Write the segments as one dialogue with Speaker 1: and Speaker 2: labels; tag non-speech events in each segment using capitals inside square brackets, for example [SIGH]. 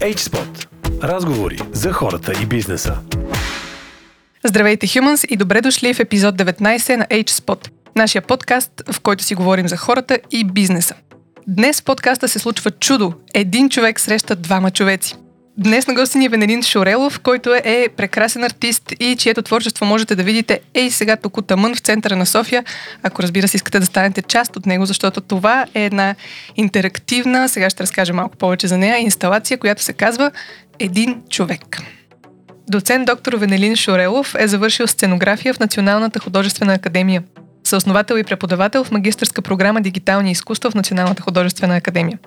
Speaker 1: H-Spot. Разговори за хората и бизнеса.
Speaker 2: Здравейте, Humans, и добре дошли в епизод 19 на H-Spot, нашия подкаст, в който си говорим за хората и бизнеса. Днес в подкаста се случва чудо. Един човек среща двама човеци – Днес на гости ни е Венелин Шорелов, който е, е прекрасен артист и чието творчество можете да видите ей сега тук тъмън в центъра на София, ако разбира се искате да станете част от него, защото това е една интерактивна, сега ще разкажа малко повече за нея, инсталация, която се казва Един човек. Доцент доктор Венелин Шорелов е завършил сценография в Националната художествена академия. Съосновател и преподавател в магистърска програма Дигитални изкуства в Националната художествена академия.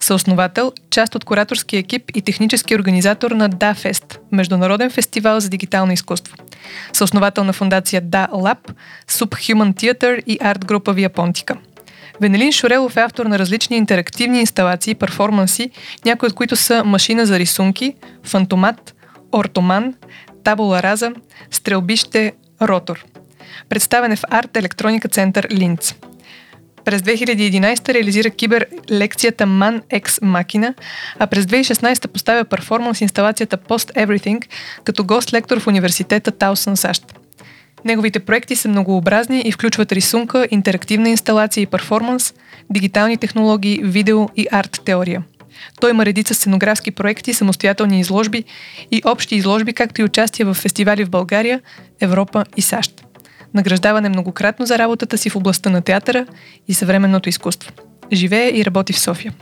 Speaker 2: Съосновател, част от кураторски екип и технически организатор на DaFest, Международен фестивал за дигитално изкуство. Съосновател на фундация Da Lab, Subhuman Theater и арт група Понтика. Венелин Шурелов е автор на различни интерактивни инсталации перформанси, някои от които са Машина за рисунки, Фантомат, Ортоман, Табула Раза, Стрелбище, Ротор. Представен е в Арт Електроника център Линц. През 2011 реализира кибер лекцията Man X Machina, а през 2016 поставя перформанс инсталацията Post Everything като гост-лектор в университета Таусън, САЩ. Неговите проекти са многообразни и включват рисунка, интерактивна инсталация и перформанс, дигитални технологии, видео и арт теория. Той има редица сценографски проекти, самостоятелни изложби и общи изложби, както и участие в фестивали в България, Европа и САЩ награждаване многократно за работата си в областта на театъра и съвременното изкуство. Живее и работи в София.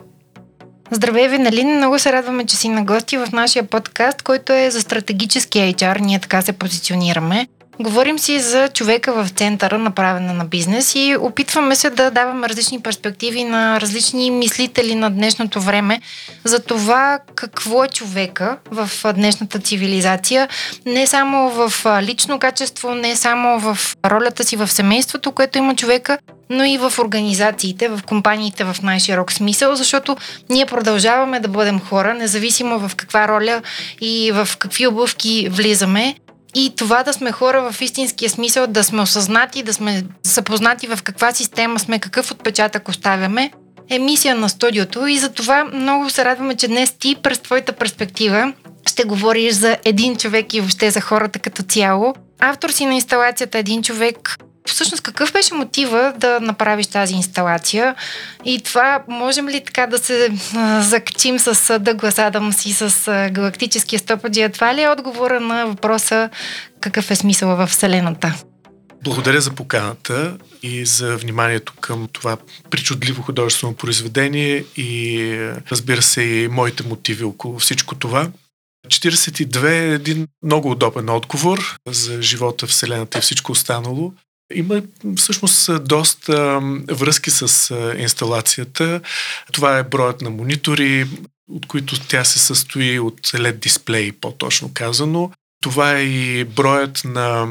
Speaker 3: Здравей, Виналин! Много се радваме, че си на гости в нашия подкаст, който е за стратегически HR. Ние така се позиционираме. Говорим си за човека в центъра на правене на бизнес и опитваме се да даваме различни перспективи на различни мислители на днешното време за това какво е човека в днешната цивилизация, не само в лично качество, не само в ролята си в семейството, което има човека, но и в организациите, в компаниите в най-широк смисъл, защото ние продължаваме да бъдем хора, независимо в каква роля и в какви обувки влизаме. И това да сме хора в истинския смисъл, да сме осъзнати, да сме съпознати в каква система сме, какъв отпечатък оставяме, е мисия на студиото и за това много се радваме, че днес ти през твоята перспектива ще говориш за един човек и въобще за хората като цяло. Автор си на инсталацията Един човек Всъщност, какъв беше мотива да направиш тази инсталация? И това, можем ли така да се закачим с Дъглас Адамс и с галактическия стопаджия? Това ли е отговора на въпроса какъв е смисъл в Вселената?
Speaker 4: Благодаря за поканата и за вниманието към това причудливо художествено произведение и разбира се и моите мотиви около всичко това. 42 е един много удобен отговор за живота, Вселената и всичко останало. Има всъщност доста връзки с инсталацията. Това е броят на монитори, от които тя се състои от LED дисплей, по-точно казано. Това е и броят на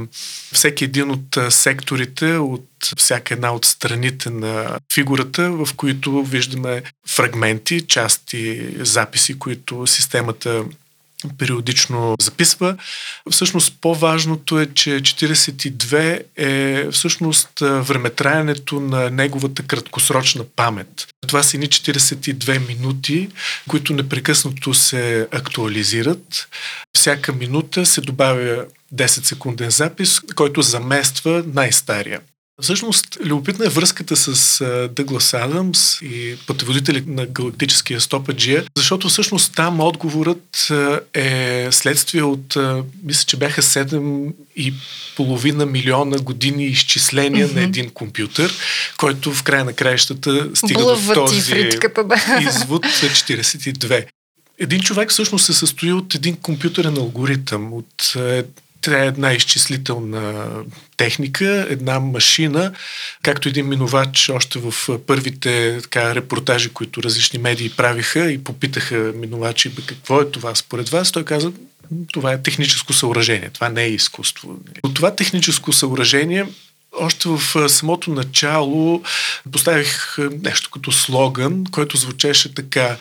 Speaker 4: всеки един от секторите, от всяка една от страните на фигурата, в които виждаме фрагменти, части, записи, които системата периодично записва. Всъщност по-важното е, че 42 е всъщност времетраенето на неговата краткосрочна памет. Това са едни 42 минути, които непрекъснато се актуализират. Всяка минута се добавя 10 секунден запис, който замества най-стария. Всъщност, любопитна е връзката с Дъглас Адамс и пътеводители на галактическия стопаджия, защото всъщност там отговорът е следствие от, мисля, че бяха 7 и половина милиона години изчисления mm-hmm. на един компютър, който в края на краищата стига Блъвва до този извод 42. Един човек всъщност се състои от един компютърен алгоритъм, от е една изчислителна техника, една машина, както един минувач още в първите така, репортажи, които различни медии правиха и попитаха минувачи какво е това според вас, той каза това е техническо съоръжение, това не е изкуство. Но това техническо съоръжение Още в самото начало поставих нещо като слоган, който звучеше така.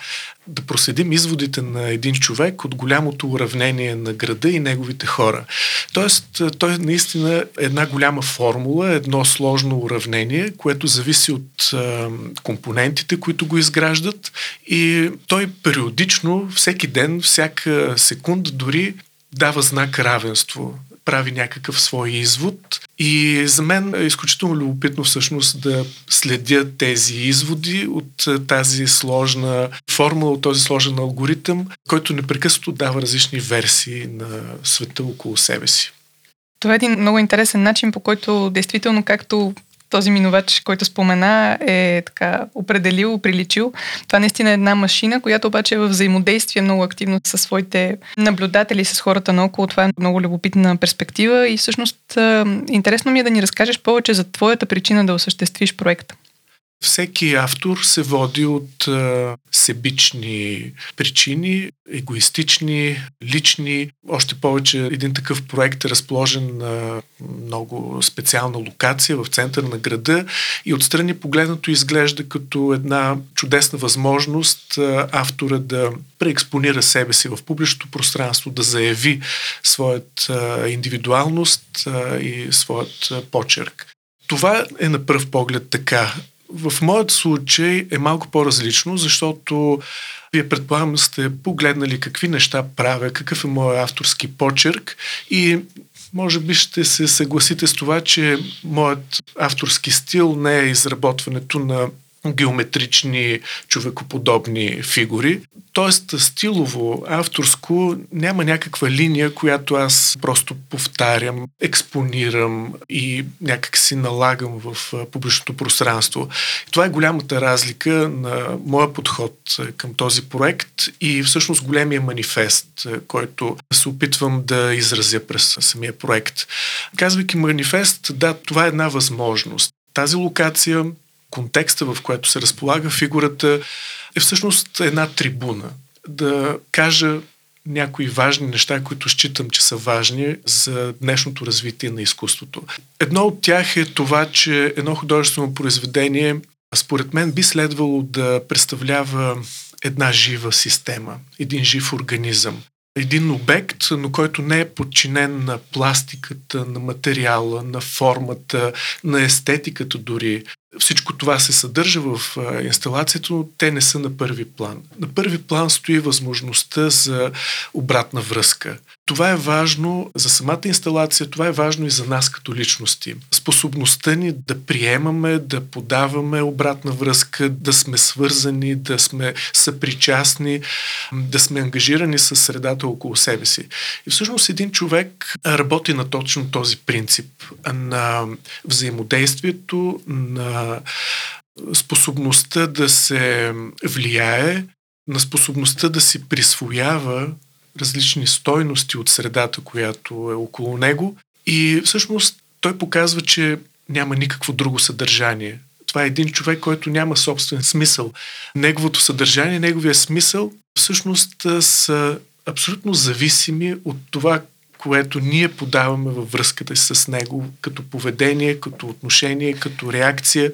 Speaker 4: Да проследим изводите на един човек от голямото уравнение на града и неговите хора. Тоест, той наистина е една голяма формула, едно сложно уравнение, което зависи от а, компонентите, които го изграждат. И той периодично, всеки ден, всяка секунда дори дава знак равенство прави някакъв свой извод. И за мен е изключително любопитно всъщност да следя тези изводи от е, тази сложна формула, от този сложен алгоритъм, който непрекъснато дава различни версии на света около себе си.
Speaker 2: Това е един много интересен начин, по който действително, както този минувач, който спомена, е така определил, приличил. Това наистина е една машина, която обаче е в взаимодействие много активно със своите наблюдатели, с хората наоколо. Това е много любопитна перспектива и всъщност интересно ми е да ни разкажеш повече за твоята причина да осъществиш проекта.
Speaker 4: Всеки автор се води от а, себични причини, егоистични, лични. Още повече един такъв проект е разположен на много специална локация в центъра на града и отстрани погледнато изглежда като една чудесна възможност а, автора да преекспонира себе си в публичното пространство, да заяви своята индивидуалност а, и своят почерк. Това е на пръв поглед така. В моят случай е малко по-различно, защото вие предполагам сте погледнали какви неща правя, какъв е моят авторски почерк и може би ще се съгласите с това, че моят авторски стил не е изработването на геометрични, човекоподобни фигури. Тоест, стилово, авторско, няма някаква линия, която аз просто повтарям, експонирам и някак си налагам в публичното пространство. Това е голямата разлика на моя подход към този проект и всъщност големия манифест, който се опитвам да изразя през самия проект. Казвайки манифест, да, това е една възможност. Тази локация, контекста, в който се разполага фигурата, е всъщност една трибуна. Да кажа някои важни неща, които считам, че са важни за днешното развитие на изкуството. Едно от тях е това, че едно художествено произведение, според мен, би следвало да представлява една жива система, един жив организъм. Един обект, но който не е подчинен на пластиката, на материала, на формата, на естетиката дори, всичко това се съдържа в инсталацията, но те не са на първи план. На първи план стои възможността за обратна връзка. Това е важно за самата инсталация, това е важно и за нас като личности. Способността ни да приемаме, да подаваме обратна връзка, да сме свързани, да сме съпричастни, да сме ангажирани с средата около себе си. И всъщност един човек работи на точно този принцип на взаимодействието, на способността да се влияе, на способността да си присвоява различни стойности от средата, която е около него. И всъщност той показва, че няма никакво друго съдържание. Това е един човек, който няма собствен смисъл. Неговото съдържание, неговия смисъл всъщност са абсолютно зависими от това, което ние подаваме във връзката с него, като поведение, като отношение, като реакция.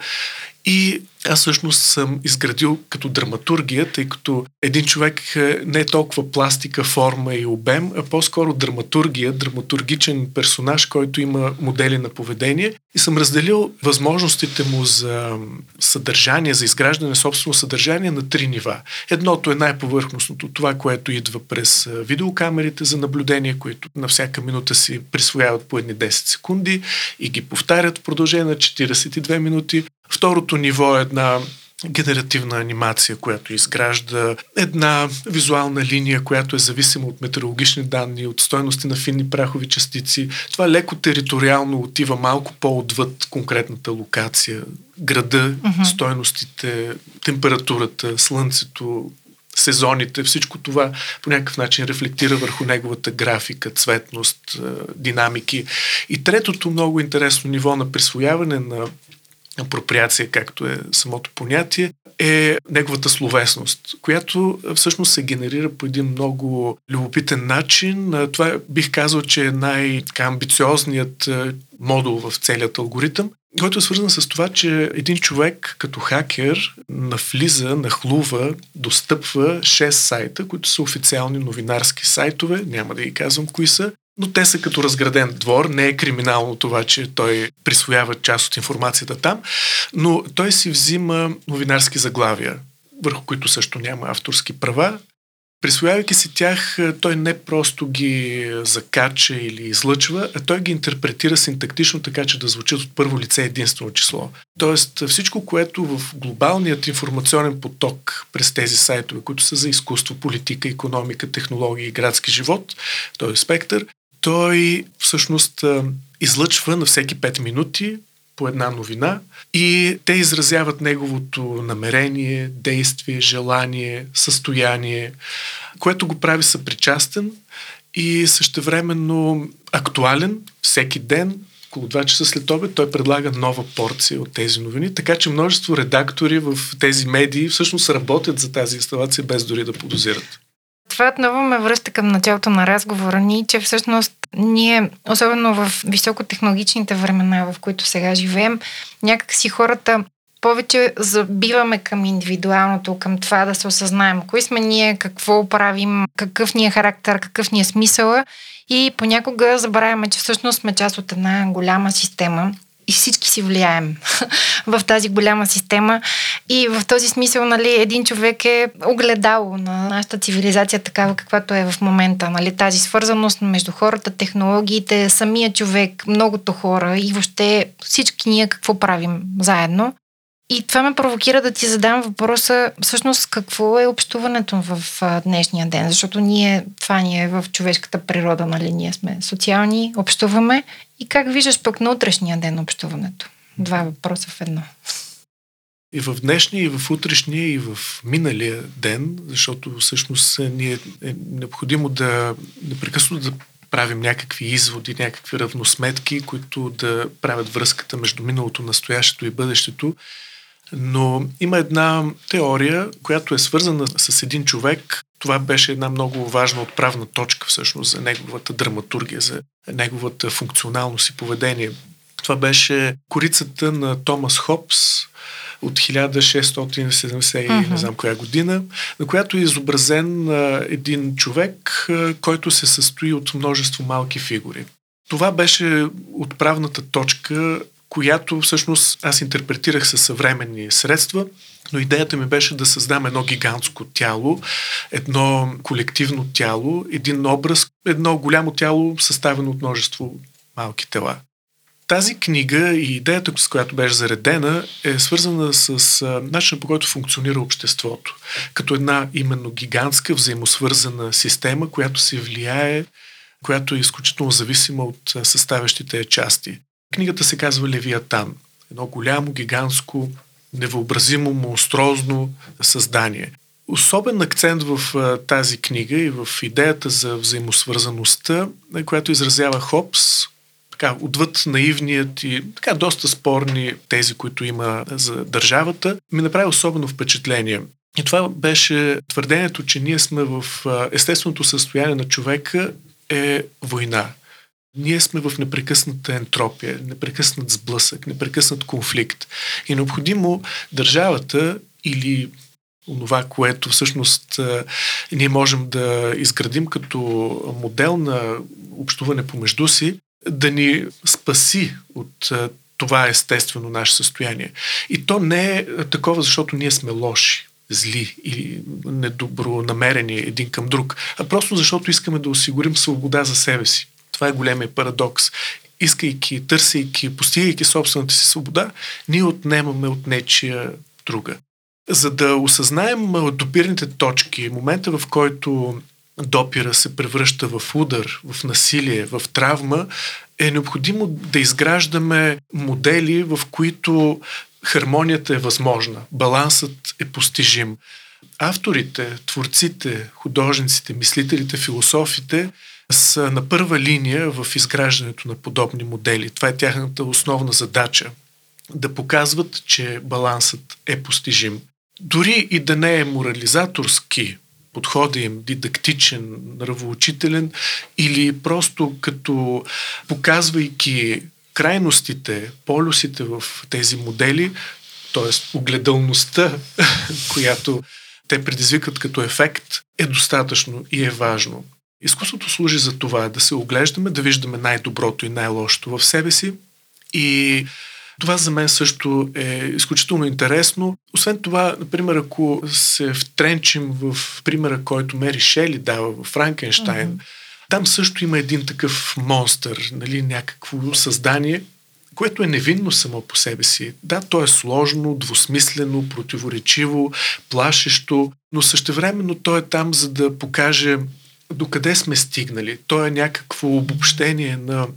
Speaker 4: И аз всъщност съм изградил като драматургия, тъй като един човек е, не е толкова пластика, форма и обем, а по-скоро драматургия, драматургичен персонаж, който има модели на поведение. И съм разделил възможностите му за съдържание, за изграждане на собствено съдържание на три нива. Едното е най-повърхностното, това, което идва през видеокамерите за наблюдение, които на всяка минута си присвояват по едни 10 секунди и ги повтарят в продължение на 42 минути. Второто ниво е една генеративна анимация, която изгражда една визуална линия, която е зависима от метеорологични данни, от стойности на финни прахови частици. Това леко териториално отива малко по-отвъд конкретната локация. Града, uh-huh. стойностите, температурата, слънцето, сезоните, всичко това по някакъв начин рефлектира върху неговата графика, цветност, динамики. И третото много интересно ниво на присвояване на апроприация, както е самото понятие, е неговата словесност, която всъщност се генерира по един много любопитен начин. Това бих казал, че е най-амбициозният модул в целият алгоритъм, който е свързан с това, че един човек като хакер навлиза, нахлува, достъпва 6 сайта, които са официални новинарски сайтове, няма да ги казвам кои са, но те са като разграден двор. Не е криминално това, че той присвоява част от информацията там, но той си взима новинарски заглавия, върху които също няма авторски права. Присвоявайки си тях, той не просто ги закача или излъчва, а той ги интерпретира синтактично така, че да звучат от първо лице единствено число. Тоест всичко, което в глобалният информационен поток през тези сайтове, които са за изкуство, политика, економика, технологии и градски живот, този спектър, той всъщност излъчва на всеки 5 минути по една новина и те изразяват неговото намерение, действие, желание, състояние, което го прави съпричастен и същевременно актуален всеки ден, около 2 часа след обед, той предлага нова порция от тези новини, така че множество редактори в тези медии всъщност работят за тази инсталация без дори да подозират.
Speaker 3: Това отново ме връща към началото на разговора ни, че всъщност ние, особено в високотехнологичните времена, в които сега живеем, някакси хората повече забиваме към индивидуалното, към това да се осъзнаем кои сме ние, какво правим, какъв ни е характер, какъв ни е смисъла и понякога забравяме, че всъщност сме част от една голяма система, и всички си влияем [LAUGHS] в тази голяма система. И в този смисъл, нали, един човек е огледало на нашата цивилизация такава, каквато е в момента. Нали, тази свързаност между хората, технологиите, самия човек, многото хора и въобще всички ние какво правим заедно. И това ме провокира да ти задам въпроса, всъщност какво е общуването в днешния ден, защото ние, това ни е в човешката природа, нали, ние сме социални, общуваме и как виждаш пък на утрешния ден общуването? Два въпроса в едно.
Speaker 4: И в днешния, и в утрешния, и в миналия ден, защото всъщност ни е, е необходимо да непрекъснато да правим някакви изводи, някакви равносметки, които да правят връзката между миналото, настоящето и бъдещето. Но има една теория, която е свързана с един човек. Това беше една много важна отправна точка всъщност за неговата драматургия, за неговата функционалност и поведение. Това беше корицата на Томас Хопс от 1670 uh-huh. не знам коя година, на която е изобразен един човек, който се състои от множество малки фигури. Това беше отправната точка която всъщност аз интерпретирах със съвременни средства, но идеята ми беше да създам едно гигантско тяло, едно колективно тяло, един образ, едно голямо тяло, съставено от множество малки тела. Тази книга и идеята, с която беше заредена, е свързана с начина по който функционира обществото. Като една именно гигантска взаимосвързана система, която се влияе, която е изключително зависима от съставящите части. Книгата се казва Левиатан. Едно голямо, гигантско, невъобразимо, монструозно създание. Особен акцент в тази книга и в идеята за взаимосвързаността, която изразява Хопс, така, отвъд наивният и така доста спорни тези, които има за държавата, ми направи особено впечатление. И това беше твърдението, че ние сме в естественото състояние на човека е война. Ние сме в непрекъсната ентропия, непрекъснат сблъсък, непрекъснат конфликт. И необходимо държавата или това, което всъщност ние можем да изградим като модел на общуване помежду си, да ни спаси от това естествено наше състояние. И то не е такова, защото ние сме лоши зли и недобронамерени един към друг, а просто защото искаме да осигурим свобода за себе си. Това е големия парадокс. Искайки, търсейки, постигайки собствената си свобода, ние отнемаме от нечия друга. За да осъзнаем допирните точки, момента в който допира се превръща в удар, в насилие, в травма, е необходимо да изграждаме модели, в които хармонията е възможна, балансът е постижим. Авторите, творците, художниците, мислителите, философите са на първа линия в изграждането на подобни модели. Това е тяхната основна задача. да показват, че балансът е постижим. Дори и да не е морализаторски подхода им, дидактичен, нравоучителен или просто като показвайки крайностите, полюсите в тези модели, т.е. огледалността, [LAUGHS] която те предизвикат като ефект, е достатъчно и е важно. Изкуството служи за това да се оглеждаме, да виждаме най-доброто и най-лошото в себе си и това за мен също е изключително интересно. Освен това, например, ако се втренчим в примера, който Мери Шели дава в Франкенштайн, mm-hmm. там също има един такъв монстър, нали, някакво създание, което е невинно само по себе си. Да, то е сложно, двусмислено, противоречиво, плашещо, но същевременно то е там, за да покаже докъде сме стигнали. То е някакво обобщение на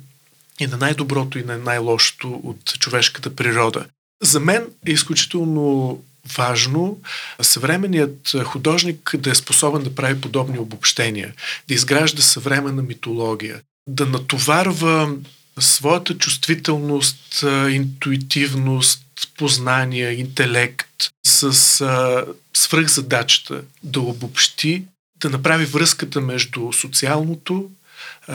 Speaker 4: и на най-доброто и на най-лошото от човешката природа. За мен е изключително важно съвременният художник да е способен да прави подобни обобщения, да изгражда съвременна митология, да натоварва своята чувствителност, интуитивност, познание, интелект с свръхзадачата да обобщи, да направи връзката между социалното,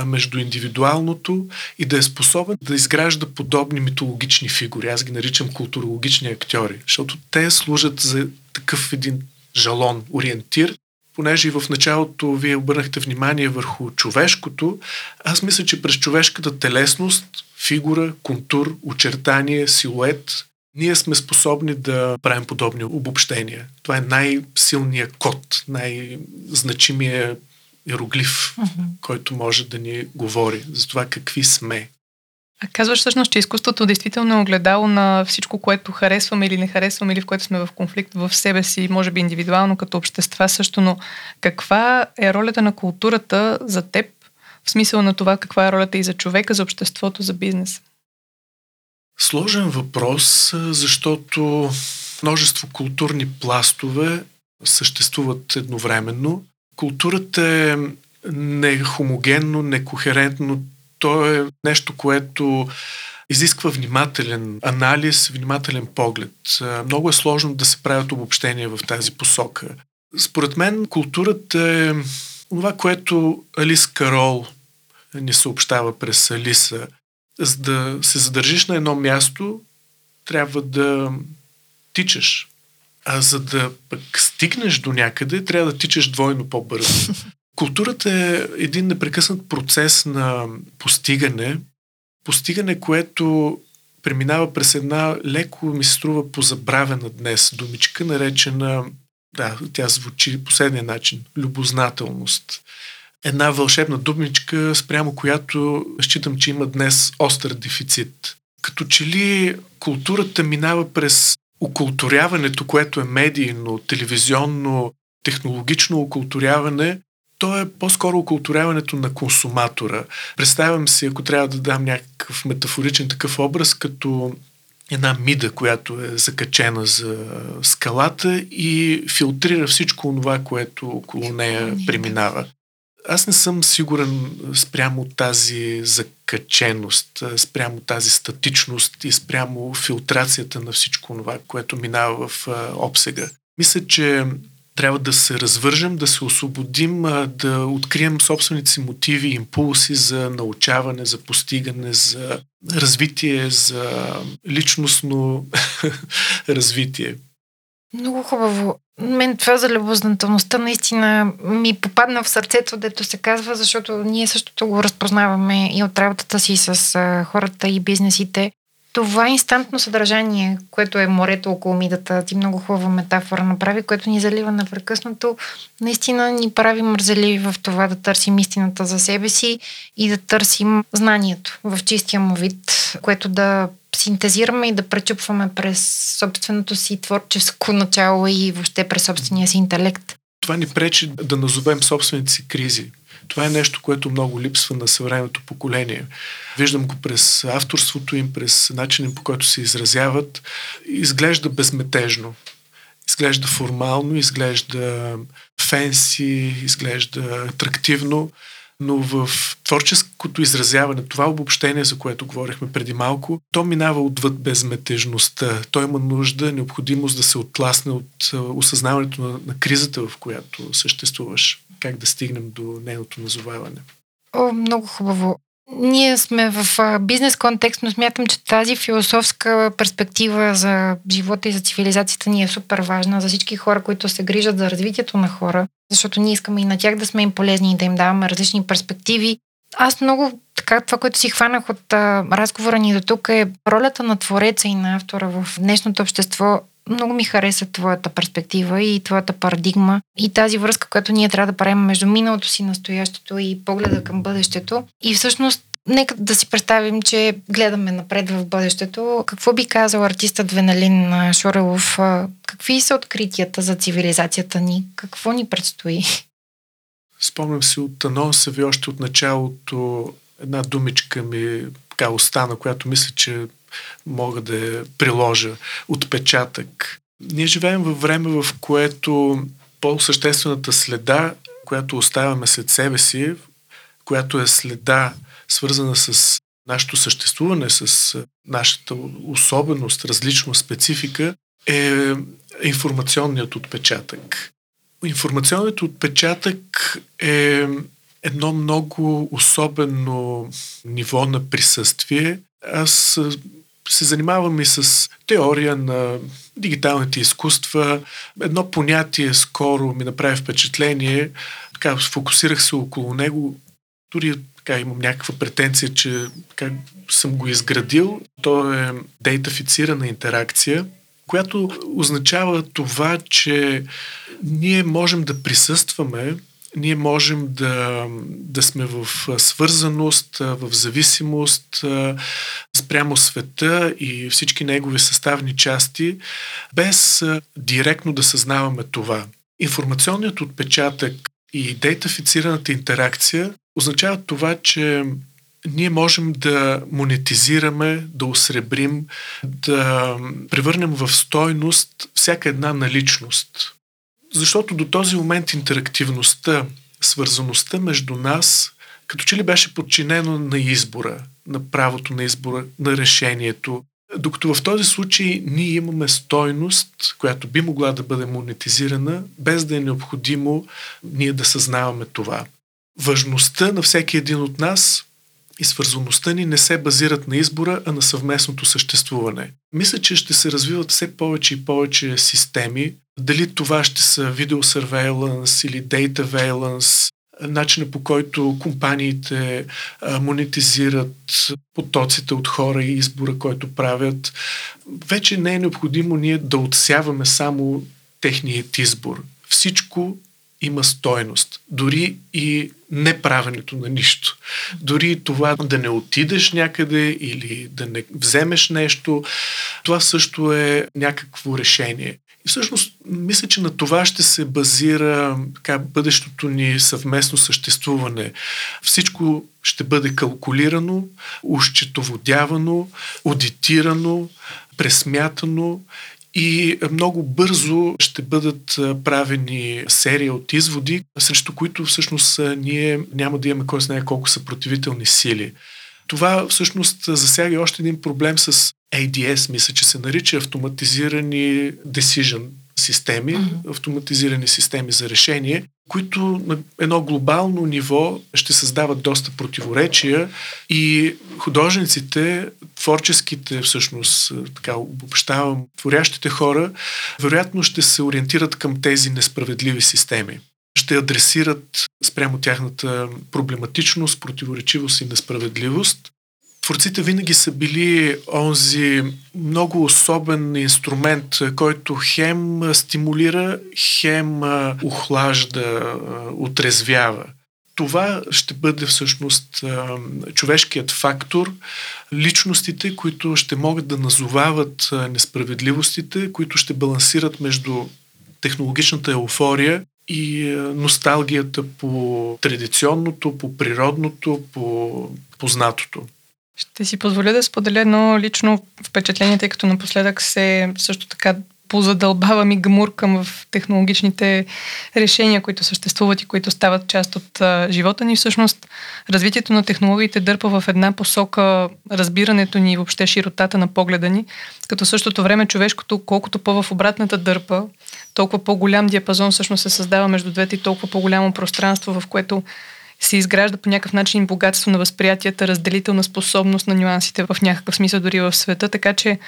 Speaker 4: между индивидуалното и да е способен да изгражда подобни митологични фигури. Аз ги наричам културологични актьори, защото те служат за такъв един жалон, ориентир, понеже и в началото вие обърнахте внимание върху човешкото, аз мисля, че през човешката телесност, фигура, контур, очертание, силует, ние сме способни да правим подобни обобщения. Това е най-силният код, най-значимия иероглиф, uh-huh. който може да ни говори за това какви сме.
Speaker 2: А казваш всъщност, че изкуството действително е огледало на всичко, което харесваме или не харесваме, или в което сме в конфликт в себе си, може би индивидуално като общества също, но каква е ролята на културата за теб, в смисъл на това каква е ролята и за човека, за обществото, за бизнес?
Speaker 4: Сложен въпрос, защото множество културни пластове съществуват едновременно Културата е не хомогенно, некохерентно. То е нещо, което изисква внимателен анализ, внимателен поглед. Много е сложно да се правят обобщения в тази посока. Според мен културата е това, което Алис Карол ни съобщава през Алиса. За да се задържиш на едно място, трябва да тичаш. А за да пък стигнеш до някъде, трябва да тичаш двойно по-бързо. [LAUGHS] Културата е един непрекъснат процес на постигане, постигане, което преминава през една леко ми се струва позабравена днес думичка, наречена, да, тя звучи последния начин, любознателност. Една вълшебна думичка, спрямо която считам, че има днес остър дефицит. Като че ли културата минава през окултуряването, което е медийно, телевизионно, технологично окултуряване, то е по-скоро окултуряването на консуматора. Представям си, ако трябва да дам някакъв метафоричен такъв образ, като една мида, която е закачена за скалата и филтрира всичко това, което около нея преминава. Аз не съм сигурен спрямо тази закаченост, спрямо тази статичност и спрямо филтрацията на всичко това, което минава в обсега. Мисля, че трябва да се развържем, да се освободим, да открием собствените си мотиви, импулси за научаване, за постигане, за развитие, за личностно [LAUGHS] развитие.
Speaker 3: Много хубаво. Мен това за любознателността наистина ми попадна в сърцето, дето се казва, защото ние същото го разпознаваме и от работата си с хората и бизнесите. Това инстантно съдържание, което е морето около мидата, ти много хубава метафора направи, което ни залива непрекъснато, наистина ни прави мързеливи в това да търсим истината за себе си и да търсим знанието в чистия му вид, което да синтезираме и да пречупваме през собственото си творческо начало и въобще през собствения си интелект.
Speaker 4: Това ни пречи да назовем собствените си кризи. Това е нещо, което много липсва на съвременното поколение. Виждам го през авторството им, през начинът по който се изразяват. Изглежда безметежно. Изглежда формално, изглежда фенси, изглежда атрактивно, но в творческото изразяване, това обобщение, за което говорихме преди малко, то минава отвъд безметежността. Той има нужда, необходимост да се отласне от осъзнаването на, на кризата, в която съществуваш. Как да стигнем до нейното назоваване.
Speaker 3: О, много хубаво. Ние сме в бизнес контекст, но смятам, че тази философска перспектива за живота и за цивилизацията ни е супер важна за всички хора, които се грижат за развитието на хора, защото ние искаме и на тях да сме им полезни и да им даваме различни перспективи. Аз много така, това, което си хванах от а, разговора ни до тук е ролята на твореца и на автора в днешното общество много ми хареса твоята перспектива и твоята парадигма и тази връзка, която ние трябва да правим между миналото си, настоящето и погледа към бъдещето. И всъщност Нека да си представим, че гледаме напред в бъдещето. Какво би казал артистът Веналин Шорелов? Какви са откритията за цивилизацията ни? Какво ни предстои?
Speaker 4: Спомням си от анонса ви още от началото една думичка ми така остана, която мисля, че мога да приложа. Отпечатък. Ние живеем във време, в което по-съществената следа, която оставяме след себе си, която е следа свързана с нашето съществуване, с нашата особеност, различна специфика, е информационният отпечатък. Информационният отпечатък е едно много особено ниво на присъствие. Аз се занимавам и с теория на дигиталните изкуства. Едно понятие скоро ми направи впечатление. Така, фокусирах се около него. Дори така имам някаква претенция, че така съм го изградил. То е дейтафицирана интеракция, която означава това, че ние можем да присъстваме, ние можем да, да сме в свързаност, в зависимост спрямо света и всички негови съставни части, без директно да съзнаваме това. Информационният отпечатък и дейтафицираната интеракция означава това, че ние можем да монетизираме, да осребрим, да превърнем в стойност всяка една наличност. Защото до този момент интерактивността, свързаността между нас, като че ли беше подчинено на избора, на правото на избора, на решението. Докато в този случай ние имаме стойност, която би могла да бъде монетизирана, без да е необходимо ние да съзнаваме това важността на всеки един от нас и свързаността ни не се базират на избора, а на съвместното съществуване. Мисля, че ще се развиват все повече и повече системи. Дали това ще са видеосървейланс или data valence, начина по който компаниите монетизират потоците от хора и избора, който правят. Вече не е необходимо ние да отсяваме само техният избор. Всичко има стойност. Дори и неправенето на нищо. Дори това да не отидеш някъде или да не вземеш нещо, това също е някакво решение. И всъщност, мисля, че на това ще се базира така, бъдещото ни съвместно съществуване. Всичко ще бъде калкулирано, ущетоводявано, аудитирано, пресмятано и много бързо ще бъдат правени серия от изводи, срещу които всъщност ние няма да имаме кой знае колко съпротивителни сили. Това всъщност засяга още един проблем с ADS, мисля, че се нарича автоматизирани decision системи, mm-hmm. автоматизирани системи за решение, които на едно глобално ниво ще създават доста противоречия и художниците, творческите всъщност, така обобщавам, творящите хора, вероятно ще се ориентират към тези несправедливи системи. Ще адресират спрямо тяхната проблематичност, противоречивост и несправедливост творците винаги са били онзи много особен инструмент, който хем стимулира, хем охлажда, отрезвява. Това ще бъде всъщност човешкият фактор, личностите, които ще могат да назовават несправедливостите, които ще балансират между технологичната еуфория и носталгията по традиционното, по природното, по познатото.
Speaker 2: Ще си позволя да споделя едно лично впечатление, тъй като напоследък се също така позадълбавам и гмуркам в технологичните решения, които съществуват и които стават част от а, живота ни. Всъщност, развитието на технологиите дърпа в една посока разбирането ни и въобще широтата на погледа ни, като същото време човешкото, колкото по-в обратната дърпа, толкова по-голям диапазон всъщност се създава между двете и толкова по-голямо пространство, в което се изгражда по някакъв начин богатство на възприятията, разделителна способност на нюансите в някакъв смисъл дори в света, така че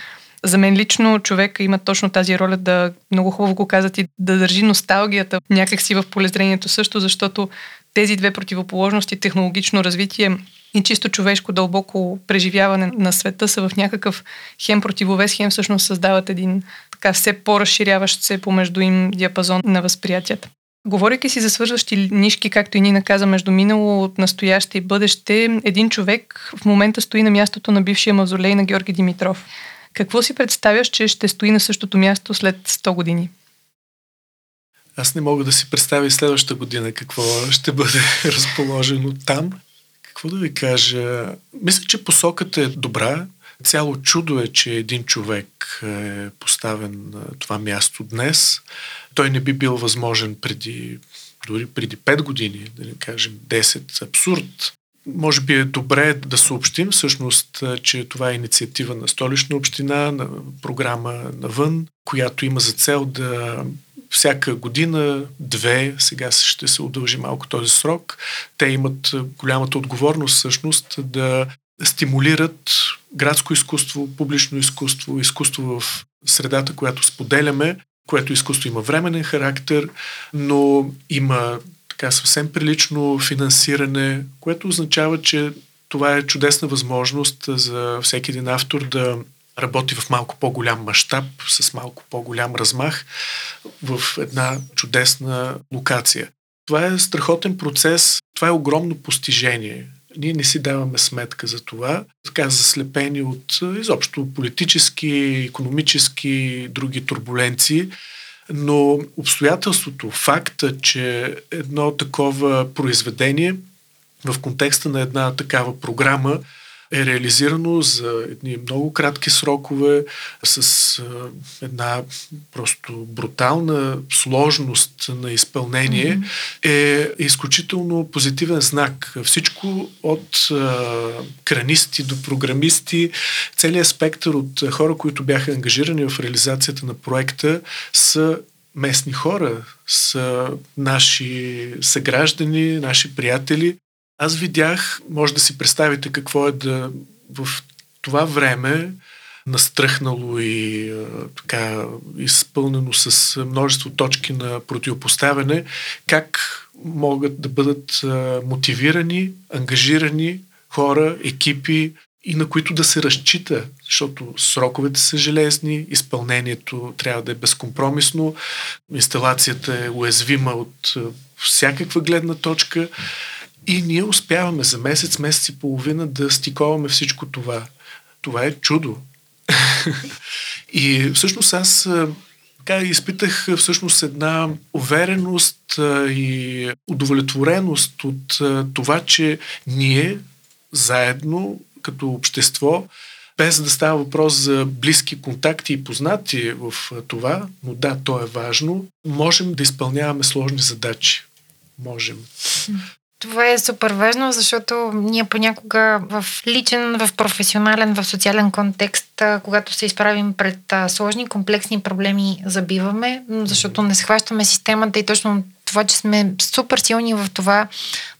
Speaker 2: за мен лично човек има точно тази роля да, много хубаво го казват и да държи носталгията някакси в полезрението също, защото тези две противоположности, технологично развитие и чисто човешко дълбоко преживяване на света са в някакъв хем противовес, хем всъщност създават един така все по-разширяващ се помежду им диапазон на възприятията. Говорейки си за свързващи нишки, както и ни наказа между минало, настояще и бъдеще, един човек в момента стои на мястото на бившия мавзолей на Георги Димитров. Какво си представяш, че ще стои на същото място след 100 години?
Speaker 4: Аз не мога да си представя и следващата година какво ще бъде [LAUGHS] разположено там. Какво да ви кажа? Мисля, че посоката е добра. Цяло чудо е, че един човек е поставен на това място днес. Той не би бил възможен преди дори преди 5 години, да не кажем 10. Абсурд. Може би е добре да съобщим всъщност, че това е инициатива на столична община, на програма навън, която има за цел да всяка година, две, сега ще се удължи малко този срок, те имат голямата отговорност всъщност да стимулират градско изкуство, публично изкуство, изкуство в средата, която споделяме, което изкуство има временен характер, но има така съвсем прилично финансиране, което означава, че това е чудесна възможност за всеки един автор да работи в малко по-голям мащаб, с малко по-голям размах в една чудесна локация. Това е страхотен процес, това е огромно постижение. Ние не си даваме сметка за това, така заслепени от изобщо политически, економически и други турбуленции. Но обстоятелството, факта, че едно такова произведение в контекста на една такава програма е реализирано за едни много кратки срокове, с една просто брутална сложност на изпълнение, mm-hmm. е изключително позитивен знак. Всичко от кранисти до програмисти, целият спектър от хора, които бяха ангажирани в реализацията на проекта, са местни хора, са наши съграждани, наши приятели, аз видях, може да си представите какво е да в това време настръхнало и така изпълнено с множество точки на противопоставяне, как могат да бъдат мотивирани, ангажирани хора, екипи и на които да се разчита, защото сроковете са железни, изпълнението трябва да е безкомпромисно, инсталацията е уязвима от всякаква гледна точка. И ние успяваме за месец, месец и половина да стиковаме всичко това. Това е чудо. [LAUGHS] и всъщност аз така изпитах всъщност една увереност и удовлетвореност от това, че ние заедно като общество, без да става въпрос за близки контакти и познати в това, но да, то е важно, можем да изпълняваме сложни задачи. Можем.
Speaker 3: Това е супер важно, защото ние понякога в личен, в професионален, в социален контекст, когато се изправим пред сложни, комплексни проблеми, забиваме, защото не схващаме системата и точно това, че сме супер силни в това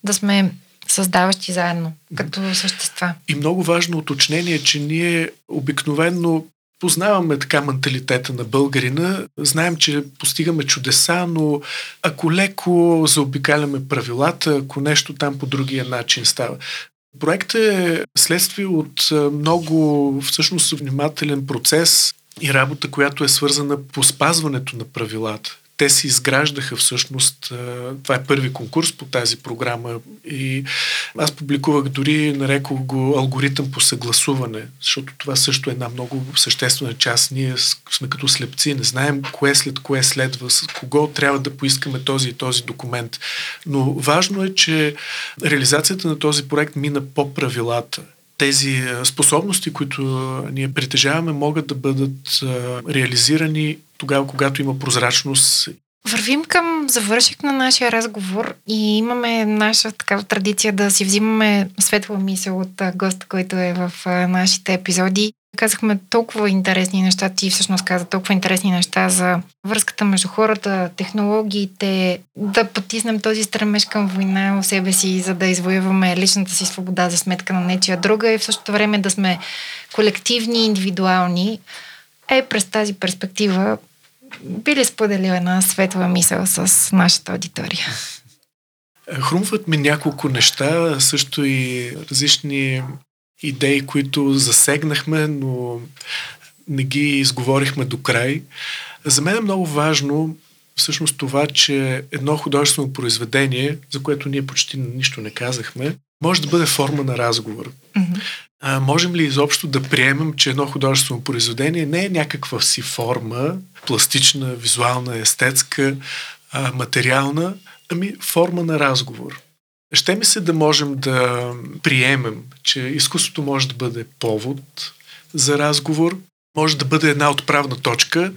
Speaker 3: да сме създаващи заедно като същества.
Speaker 4: И много важно уточнение, че ние обикновенно Познаваме така менталитета на българина, знаем, че постигаме чудеса, но ако леко заобикаляме правилата, ако нещо там по другия начин става. Проектът е следствие от много всъщност внимателен процес и работа, която е свързана по спазването на правилата те си изграждаха всъщност. Това е първи конкурс по тази програма и аз публикувах дори, нарекох го алгоритъм по съгласуване, защото това също е една много съществена част. Ние сме като слепци, не знаем кое след кое следва, с кого трябва да поискаме този и този документ. Но важно е, че реализацията на този проект мина по правилата тези способности, които ние притежаваме, могат да бъдат реализирани тогава, когато има прозрачност.
Speaker 3: Вървим към завършик на нашия разговор и имаме наша такава традиция да си взимаме светла мисъл от госта, който е в нашите епизоди. Казахме толкова интересни неща, ти всъщност каза толкова интересни неща за връзката между хората, технологиите, да потиснем този стремеж към война у себе си, за да извоюваме личната си свобода за сметка на нечия друга и в същото време да сме колективни, индивидуални. Е, през тази перспектива би ли споделил една светла мисъл с нашата аудитория?
Speaker 4: Хрумват ми няколко неща, също и различни идеи, които засегнахме, но не ги изговорихме до край. За мен е много важно всъщност това, че едно художествено произведение, за което ние почти нищо не казахме, може да бъде форма на разговор. Mm-hmm. А, можем ли изобщо да приемем, че едно художествено произведение не е някаква си форма, пластична, визуална, естетска, а, материална, ами форма на разговор? Ще ми се да можем да приемем, че изкуството може да бъде повод за разговор, може да бъде една отправна точка.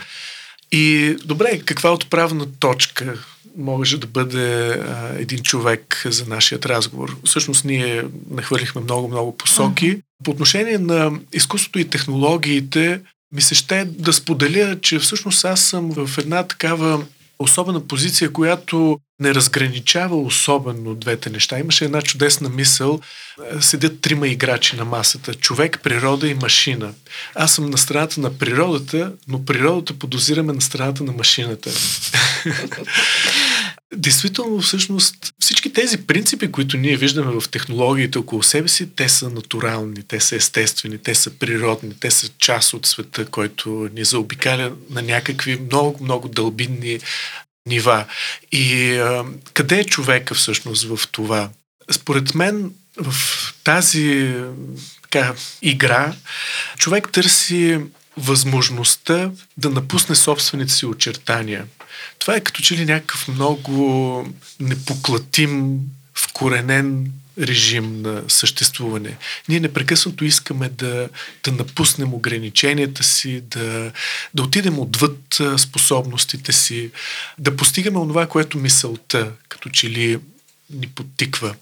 Speaker 4: И добре, каква отправна точка може да бъде а, един човек за нашият разговор? Всъщност ние нахвърлихме много-много посоки. По отношение на изкуството и технологиите, ми се ще да споделя, че всъщност аз съм в една такава особена позиция, която не разграничава особено двете неща. Имаше една чудесна мисъл. Седят трима играчи на масата. Човек, природа и машина. Аз съм на страната на природата, но природата подозираме на страната на машината. [LAUGHS] Действително, всъщност, всички тези принципи, които ние виждаме в технологиите около себе си, те са натурални, те са естествени, те са природни, те са част от света, който ни заобикаля на някакви много, много дълбинни нива. И а, къде е човека всъщност в това? Според мен в тази така, игра човек търси възможността да напусне собствените си очертания. Това е като че ли някакъв много непоклатим, вкоренен режим на съществуване. Ние непрекъснато искаме да, да напуснем ограниченията си, да, да отидем отвъд способностите си, да постигаме онова, което мисълта, като че ли ни подтиква.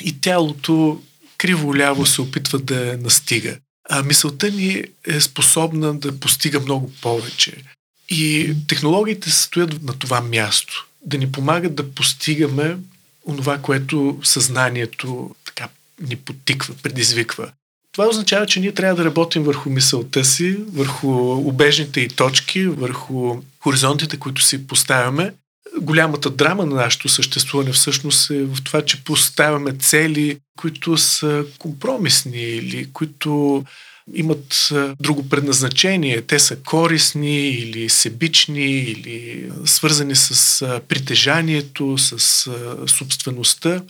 Speaker 4: И тялото криво-ляво се опитва да настига. А мисълта ни е способна да постига много повече. И технологиите стоят на това място. Да ни помагат да постигаме онова, което съзнанието така ни потиква, предизвиква. Това означава, че ние трябва да работим върху мисълта си, върху убежните и точки, върху хоризонтите, които си поставяме. Голямата драма на нашето съществуване всъщност е в това, че поставяме цели, които са компромисни или които имат друго предназначение. Те са корисни или себични, или свързани с притежанието, с собствеността.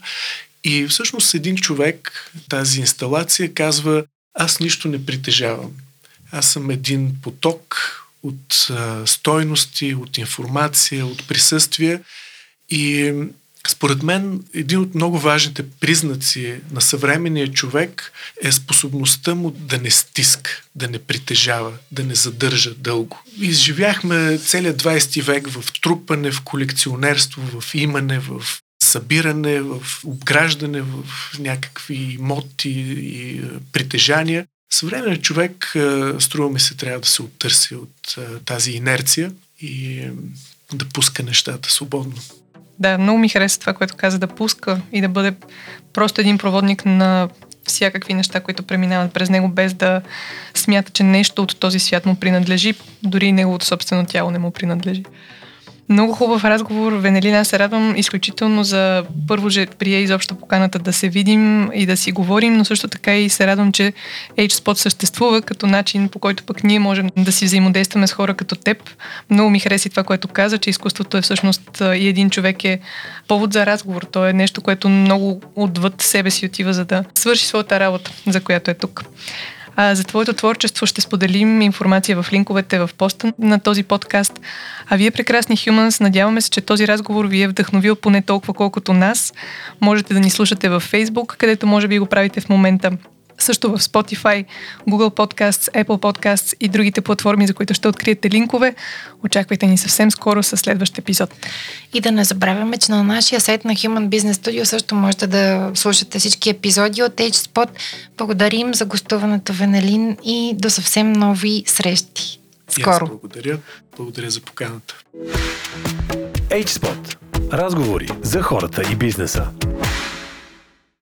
Speaker 4: И всъщност един човек, тази инсталация, казва, аз нищо не притежавам. Аз съм един поток от стойности, от информация, от присъствие и според мен, един от много важните признаци на съвременния човек е способността му да не стиска, да не притежава, да не задържа дълго. Изживяхме целият 20 век в трупане, в колекционерство, в имане, в събиране, в обграждане, в някакви имоти и притежания. Съвременният човек, струва ми се, трябва да се оттърси от тази инерция и да пуска нещата свободно.
Speaker 2: Да, много ми хареса това, което каза да пуска и да бъде просто един проводник на всякакви неща, които преминават през него, без да смята, че нещо от този свят му принадлежи, дори неговото собствено тяло не му принадлежи. Много хубав разговор. Венелина, аз се радвам изключително за първо, че прие изобщо поканата да се видим и да си говорим, но също така и се радвам, че HSpot съществува като начин, по който пък ние можем да си взаимодействаме с хора като теб. Много ми хареси това, което каза, че изкуството е всъщност и един човек е повод за разговор. То е нещо, което много отвъд себе си отива, за да свърши своята работа, за която е тук. А, за твоето творчество ще споделим информация в линковете в поста на този подкаст. А вие, прекрасни Humans, надяваме се, че този разговор ви е вдъхновил поне толкова, колкото нас. Можете да ни слушате във Facebook, където може би го правите в момента. Също в Spotify, Google Podcasts, Apple Podcasts и другите платформи, за които ще откриете линкове. Очаквайте ни съвсем скоро със следващ епизод.
Speaker 3: И да не забравяме, че на нашия сайт на Human Business Studio също можете да слушате всички епизоди от HSpot. Благодарим за гостуването Венелин и до съвсем нови срещи.
Speaker 4: И
Speaker 3: Скоро.
Speaker 4: благодаря. Благодаря за поканата.
Speaker 1: HSpot. Разговори за хората и бизнеса.